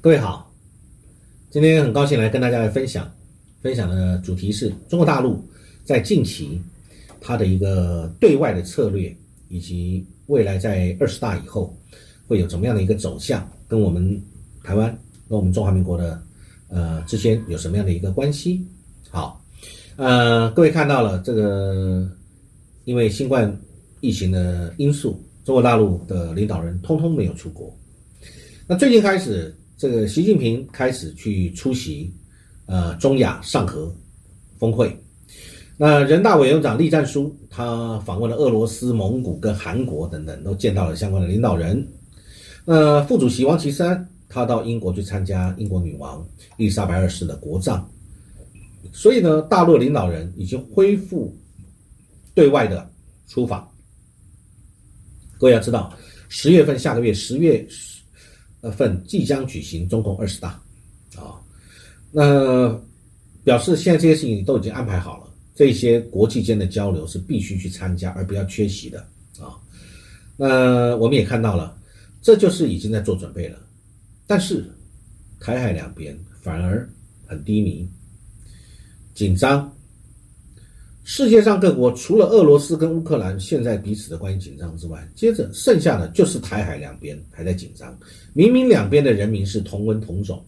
各位好，今天很高兴来跟大家来分享，分享的主题是中国大陆在近期它的一个对外的策略，以及未来在二十大以后会有怎么样的一个走向，跟我们台湾跟我们中华民国的呃之间有什么样的一个关系？好，呃，各位看到了这个，因为新冠疫情的因素，中国大陆的领导人通通没有出国。那最近开始，这个习近平开始去出席，呃，中亚上合峰会。那人大委员长栗战书他访问了俄罗斯、蒙古跟韩国等等，都见到了相关的领导人。那，副主席王岐山他到英国去参加英国女王伊丽莎白二世的国葬。所以呢，大陆领导人已经恢复对外的出访。各位要知道，十月份下个月十月。呃，份即将举行中共二十大，啊，那表示现在这些事情都已经安排好了，这些国际间的交流是必须去参加，而不要缺席的啊。那我们也看到了，这就是已经在做准备了，但是台海两边反而很低迷，紧张。世界上各国除了俄罗斯跟乌克兰现在彼此的关系紧张之外，接着剩下的就是台海两边还在紧张。明明两边的人民是同文同种，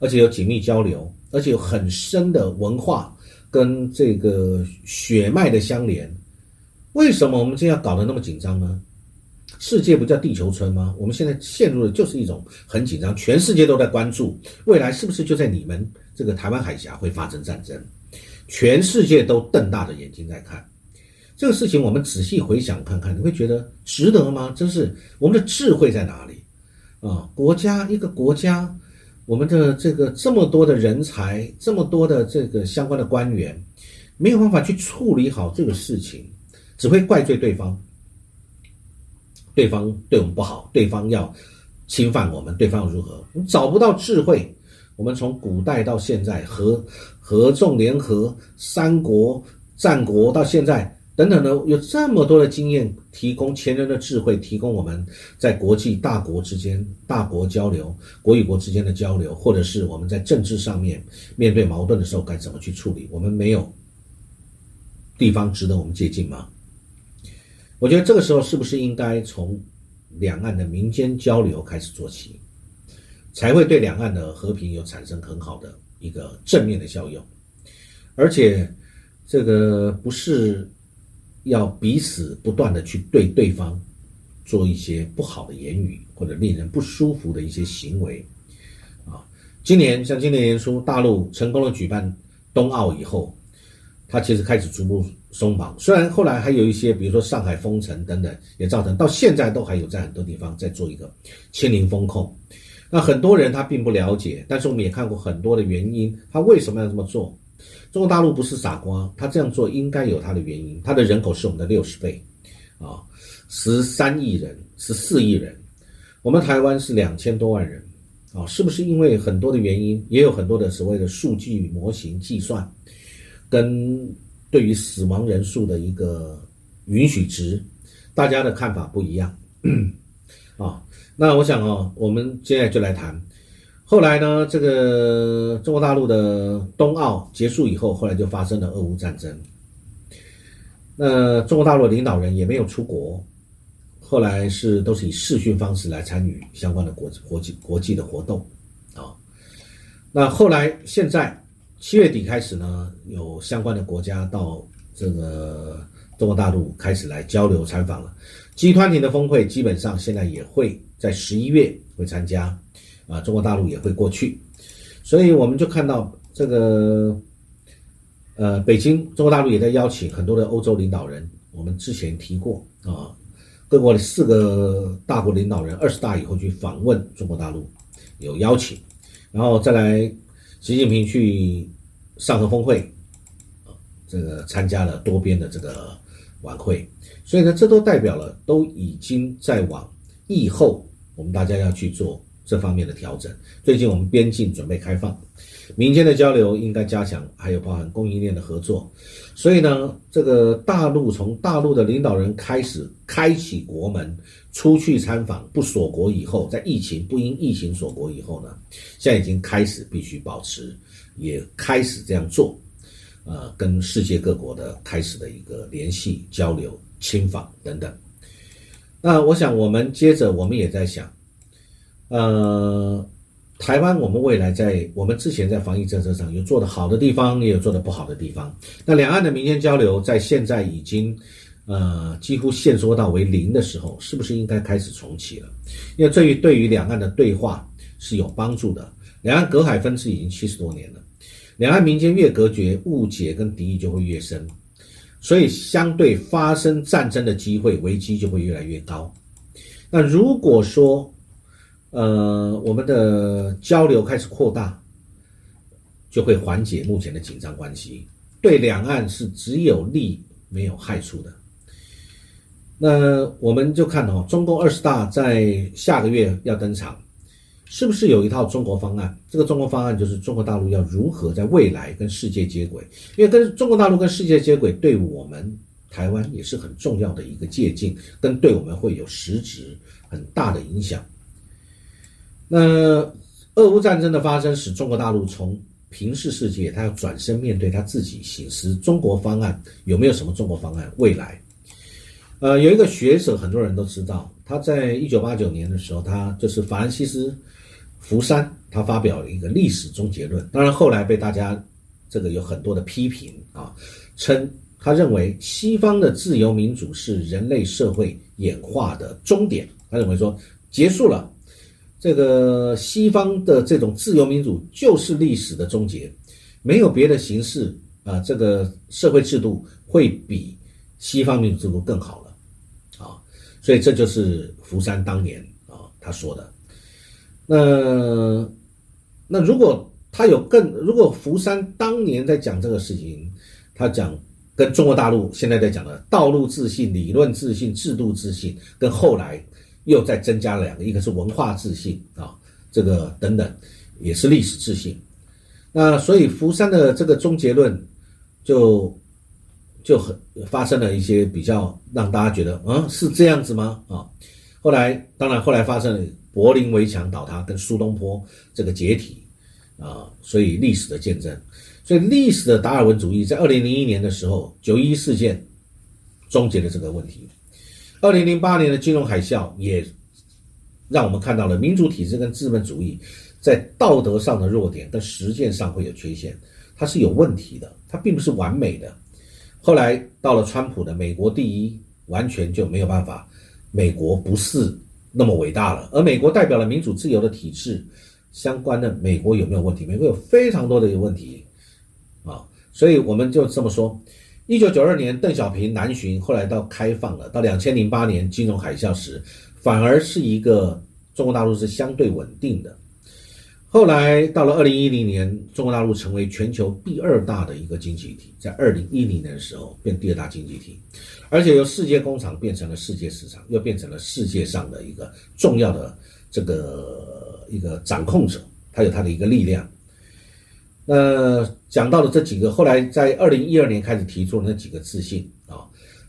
而且有紧密交流，而且有很深的文化跟这个血脉的相连，为什么我们这样搞得那么紧张呢？世界不叫地球村吗？我们现在陷入的就是一种很紧张，全世界都在关注未来是不是就在你们这个台湾海峡会发生战争。全世界都瞪大着眼睛在看这个事情，我们仔细回想看看，你会觉得值得吗？真是我们的智慧在哪里啊？国家一个国家，我们的这个这么多的人才，这么多的这个相关的官员，没有办法去处理好这个事情，只会怪罪对方，对方对我们不好，对方要侵犯我们，对方如何？你找不到智慧。我们从古代到现在，合合纵联合、三国、战国到现在等等的，有这么多的经验，提供前人的智慧，提供我们在国际大国之间、大国交流、国与国之间的交流，或者是我们在政治上面面对矛盾的时候该怎么去处理。我们没有地方值得我们借鉴吗？我觉得这个时候是不是应该从两岸的民间交流开始做起？才会对两岸的和平有产生很好的一个正面的效用，而且这个不是要彼此不断的去对对方做一些不好的言语或者令人不舒服的一些行为啊。今年像今年年初大陆成功的举办冬奥以后，它其实开始逐步松绑，虽然后来还有一些，比如说上海封城等等，也造成到现在都还有在很多地方在做一个清零风控。那很多人他并不了解，但是我们也看过很多的原因，他为什么要这么做？中国大陆不是傻瓜，他这样做应该有他的原因。他的人口是我们的六十倍，啊，十三亿人，十四亿人，我们台湾是两千多万人，啊，是不是因为很多的原因，也有很多的所谓的数据模型计算，跟对于死亡人数的一个允许值，大家的看法不一样，啊。那我想哦，我们现在就来谈。后来呢，这个中国大陆的冬奥结束以后，后来就发生了俄乌战争。那中国大陆领导人也没有出国，后来是都是以视讯方式来参与相关的国国际国际的活动啊。那后来现在七月底开始呢，有相关的国家到这个中国大陆开始来交流参访了。集团体的峰会基本上现在也会。在十一月会参加，啊，中国大陆也会过去，所以我们就看到这个，呃，北京中国大陆也在邀请很多的欧洲领导人。我们之前提过啊，各国的四个大国领导人二十大以后去访问中国大陆，有邀请，然后再来习近平去上合峰会，这个参加了多边的这个晚会，所以呢，这都代表了都已经在往疫后。我们大家要去做这方面的调整。最近我们边境准备开放，民间的交流应该加强，还有包含供应链的合作。所以呢，这个大陆从大陆的领导人开始开启国门，出去参访不锁国以后，在疫情不因疫情锁国以后呢，现在已经开始必须保持，也开始这样做，呃，跟世界各国的开始的一个联系、交流、亲访等等。那我想，我们接着我们也在想，呃。台湾，我们未来在我们之前在防疫政策上有做的好的地方，也有做的不好的地方。那两岸的民间交流在现在已经，呃，几乎限缩到为零的时候，是不是应该开始重启了？因为这于对于两岸的对话是有帮助的。两岸隔海分治已经七十多年了，两岸民间越隔绝，误解跟敌意就会越深，所以相对发生战争的机会、危机就会越来越高。那如果说，呃，我们的交流开始扩大，就会缓解目前的紧张关系，对两岸是只有利没有害处的。那我们就看哦，中共二十大在下个月要登场，是不是有一套中国方案？这个中国方案就是中国大陆要如何在未来跟世界接轨，因为跟中国大陆跟世界接轨，对我们台湾也是很重要的一个借鉴，跟对我们会有实质很大的影响。那俄乌战争的发生，使中国大陆从平视世界，他要转身面对他自己，醒思中国方案有没有什么中国方案？未来，呃，有一个学者，很多人都知道，他在一九八九年的时候，他就是法兰西斯·福山，他发表了一个历史终结论。当然，后来被大家这个有很多的批评啊，称他认为西方的自由民主是人类社会演化的终点。他认为说结束了。这个西方的这种自由民主就是历史的终结，没有别的形式啊，这个社会制度会比西方民主制度更好了，啊，所以这就是福山当年啊他说的。那那如果他有更，如果福山当年在讲这个事情，他讲跟中国大陆现在在讲的道路自信、理论自信、制度自信，跟后来。又再增加了两个，一个是文化自信啊，这个等等，也是历史自信。那所以福山的这个终结论，就就很发生了一些比较让大家觉得，嗯，是这样子吗？啊，后来当然后来发生了柏林围墙倒塌跟苏东坡这个解体啊，所以历史的见证，所以历史的达尔文主义在二零零一年的时候九一事件终结了这个问题。二零零八年的金融海啸也让我们看到了民主体制跟资本主义在道德上的弱点，跟实践上会有缺陷，它是有问题的，它并不是完美的。后来到了川普的美国第一，完全就没有办法，美国不是那么伟大了。而美国代表了民主自由的体制，相关的美国有没有问题？美国有非常多的问题啊，所以我们就这么说。一九九二年邓小平南巡，后来到开放了。到两千零八年金融海啸时，反而是一个中国大陆是相对稳定的。后来到了二零一零年，中国大陆成为全球第二大的一个经济体，在二零一零年的时候变第二大经济体，而且由世界工厂变成了世界市场，又变成了世界上的一个重要的这个一个掌控者，它有它的一个力量。那讲到了这几个，后来在二零一二年开始提出的那几个自信啊，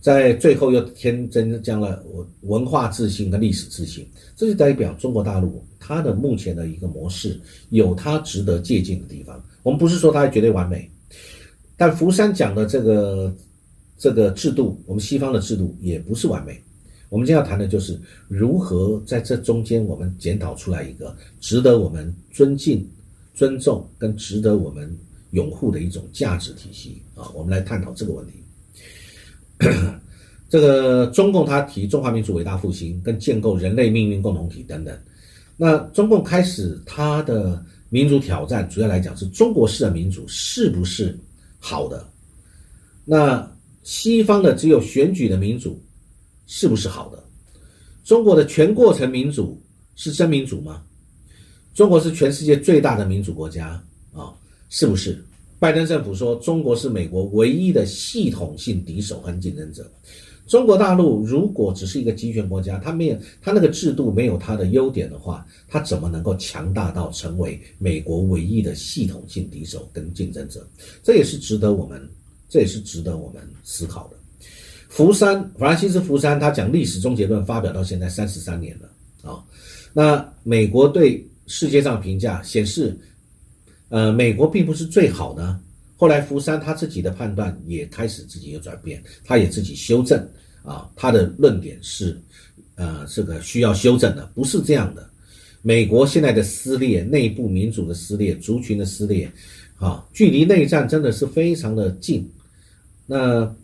在最后又添增加了文文化自信跟历史自信，这就代表中国大陆它的目前的一个模式有它值得借鉴的地方。我们不是说它绝对完美，但福山讲的这个这个制度，我们西方的制度也不是完美。我们今天要谈的就是如何在这中间，我们检讨出来一个值得我们尊敬。尊重跟值得我们拥护的一种价值体系啊，我们来探讨这个问题。这个中共他提中华民族伟大复兴跟建构人类命运共同体等等，那中共开始他的民主挑战，主要来讲是中国式的民主是不是好的？那西方的只有选举的民主是不是好的？中国的全过程民主是真民主吗？中国是全世界最大的民主国家啊，是不是？拜登政府说中国是美国唯一的系统性敌手和竞争者。中国大陆如果只是一个集权国家，它没有它那个制度没有它的优点的话，它怎么能够强大到成为美国唯一的系统性敌手跟竞争者？这也是值得我们，这也是值得我们思考的。福山，法兰西斯·福山，他讲历史终结论发表到现在三十三年了啊。那美国对世界上评价显示，呃，美国并不是最好的。后来福山他自己的判断也开始自己有转变，他也自己修正啊，他的论点是，呃，这个需要修正的，不是这样的。美国现在的撕裂，内部民主的撕裂，族群的撕裂，啊，距离内战真的是非常的近。那。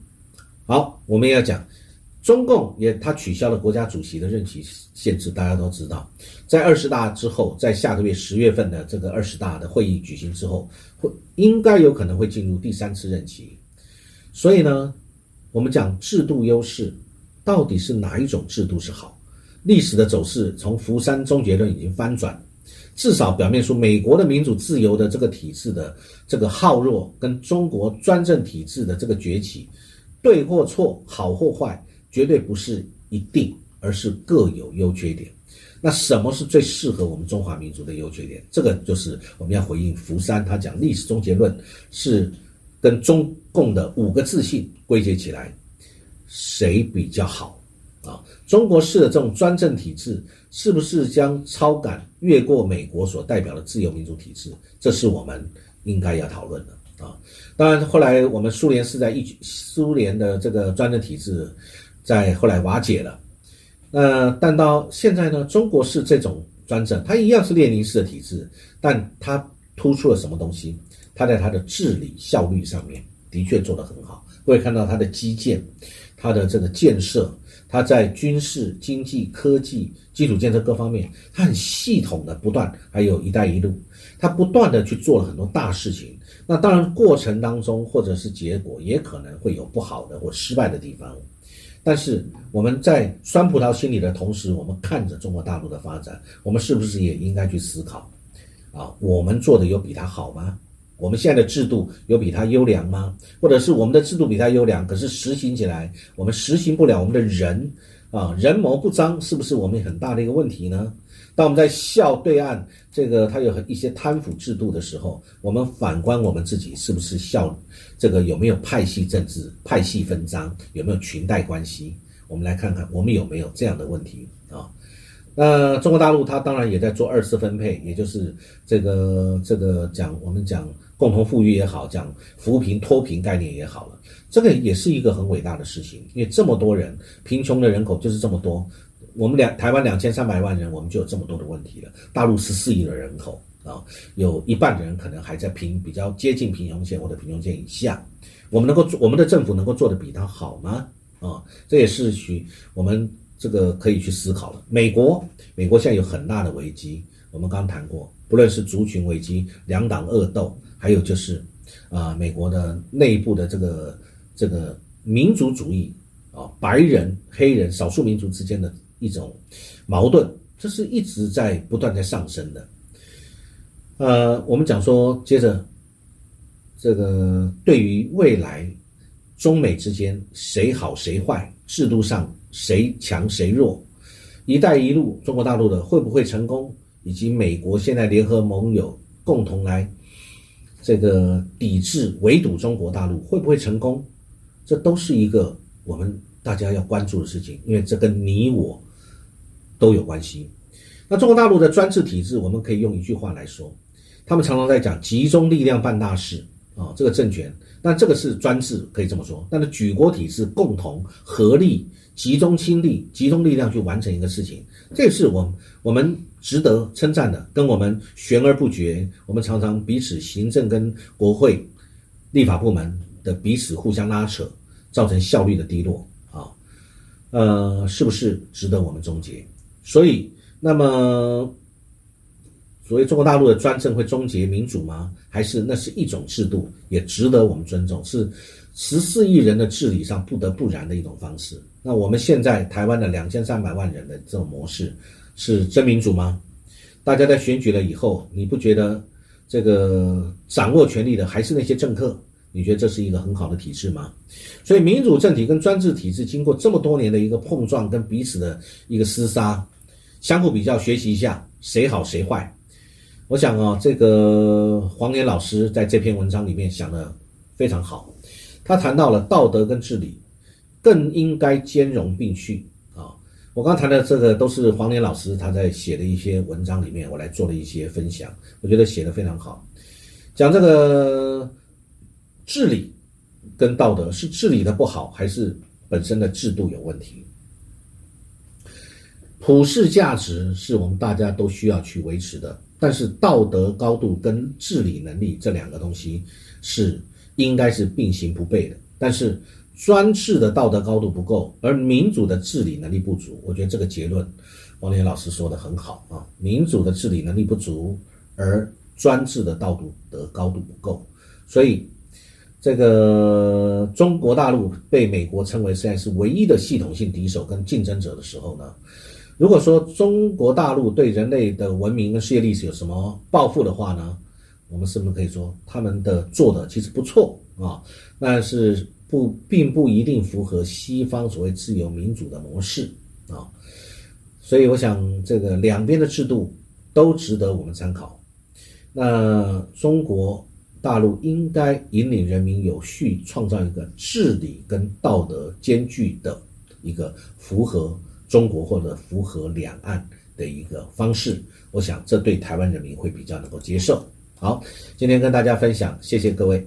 好，我们要讲，中共也他取消了国家主席的任期限制，大家都知道，在二十大之后，在下个月十月份的这个二十大的会议举行之后，会应该有可能会进入第三次任期。所以呢，我们讲制度优势，到底是哪一种制度是好？历史的走势从福山终结论已经翻转，至少表面说，美国的民主自由的这个体制的这个好弱，跟中国专政体制的这个崛起。对或错，好或坏，绝对不是一定，而是各有优缺点。那什么是最适合我们中华民族的优缺点？这个就是我们要回应福山他讲历史终结论是跟中共的五个自信归结起来，谁比较好啊？中国式的这种专政体制是不是将超感越过美国所代表的自由民主体制？这是我们应该要讨论的。啊，当然，后来我们苏联是在一苏联的这个专政体制，在后来瓦解了。呃，但到现在呢，中国是这种专政，它一样是列宁式的体制，但它突出了什么东西？它在它的治理效率上面的确做得很好。会看到它的基建，它的这个建设，它在军事、经济、科技、基础建设各方面，它很系统的不断，还有一带一路，它不断的去做了很多大事情。那当然，过程当中或者是结果也可能会有不好的或失败的地方，但是我们在酸葡萄心理的同时，我们看着中国大陆的发展，我们是不是也应该去思考，啊，我们做的有比他好吗？我们现在的制度有比他优良吗？或者是我们的制度比他优良，可是实行起来我们实行不了，我们的人啊人谋不臧，是不是我们很大的一个问题呢？当我们在笑对岸这个他有一些贪腐制度的时候，我们反观我们自己，是不是笑这个有没有派系政治、派系分赃，有没有裙带关系？我们来看看我们有没有这样的问题啊？那中国大陆它当然也在做二次分配，也就是这个这个讲我们讲共同富裕也好，讲扶贫脱贫概念也好了，这个也是一个很伟大的事情，因为这么多人贫穷的人口就是这么多。我们两台湾两千三百万人，我们就有这么多的问题了。大陆十四亿的人口啊，有一半的人可能还在贫，比较接近贫穷线或者贫穷线以下。我们能够做，我们的政府能够做的比他好吗？啊，这也是许我们这个可以去思考的。美国，美国现在有很大的危机，我们刚谈过，不论是族群危机、两党恶斗，还有就是啊，美国的内部的这个这个民族主义啊，白人、黑人、少数民族之间的。一种矛盾，这是一直在不断在上升的。呃，我们讲说，接着这个对于未来中美之间谁好谁坏，制度上谁强谁弱，一带一路中国大陆的会不会成功，以及美国现在联合盟友共同来这个抵制围堵中国大陆会不会成功，这都是一个我们大家要关注的事情，因为这跟你我。都有关系。那中国大陆的专制体制，我们可以用一句话来说，他们常常在讲集中力量办大事啊，这个政权，那这个是专制，可以这么说。但是举国体制共同合力，集中心力，集中力量去完成一个事情，这是我我们值得称赞的。跟我们悬而不决，我们常常彼此行政跟国会立法部门的彼此互相拉扯，造成效率的低落啊，呃，是不是值得我们终结？所以，那么，所谓中国大陆的专政会终结民主吗？还是那是一种制度，也值得我们尊重，是十四亿人的治理上不得不然的一种方式。那我们现在台湾的两千三百万人的这种模式，是真民主吗？大家在选举了以后，你不觉得这个掌握权力的还是那些政客？你觉得这是一个很好的体制吗？所以民主政体跟专制体制经过这么多年的一个碰撞跟彼此的一个厮杀，相互比较学习一下谁好谁坏。我想啊，这个黄连老师在这篇文章里面想的非常好，他谈到了道德跟治理更应该兼容并蓄啊。我刚谈的这个都是黄连老师他在写的一些文章里面，我来做了一些分享，我觉得写的非常好，讲这个。治理跟道德是治理的不好，还是本身的制度有问题？普世价值是我们大家都需要去维持的，但是道德高度跟治理能力这两个东西是应该是并行不悖的。但是专制的道德高度不够，而民主的治理能力不足，我觉得这个结论王林老师说的很好啊，民主的治理能力不足，而专制的道德高度不够，所以。这个中国大陆被美国称为现在是唯一的系统性敌手跟竞争者的时候呢，如果说中国大陆对人类的文明跟世界历史有什么抱负的话呢，我们是不是可以说他们的做的其实不错啊？但是不并不一定符合西方所谓自由民主的模式啊。所以我想这个两边的制度都值得我们参考。那中国。大陆应该引领人民有序创造一个治理跟道德兼具的一个符合中国或者符合两岸的一个方式。我想这对台湾人民会比较能够接受。好，今天跟大家分享，谢谢各位。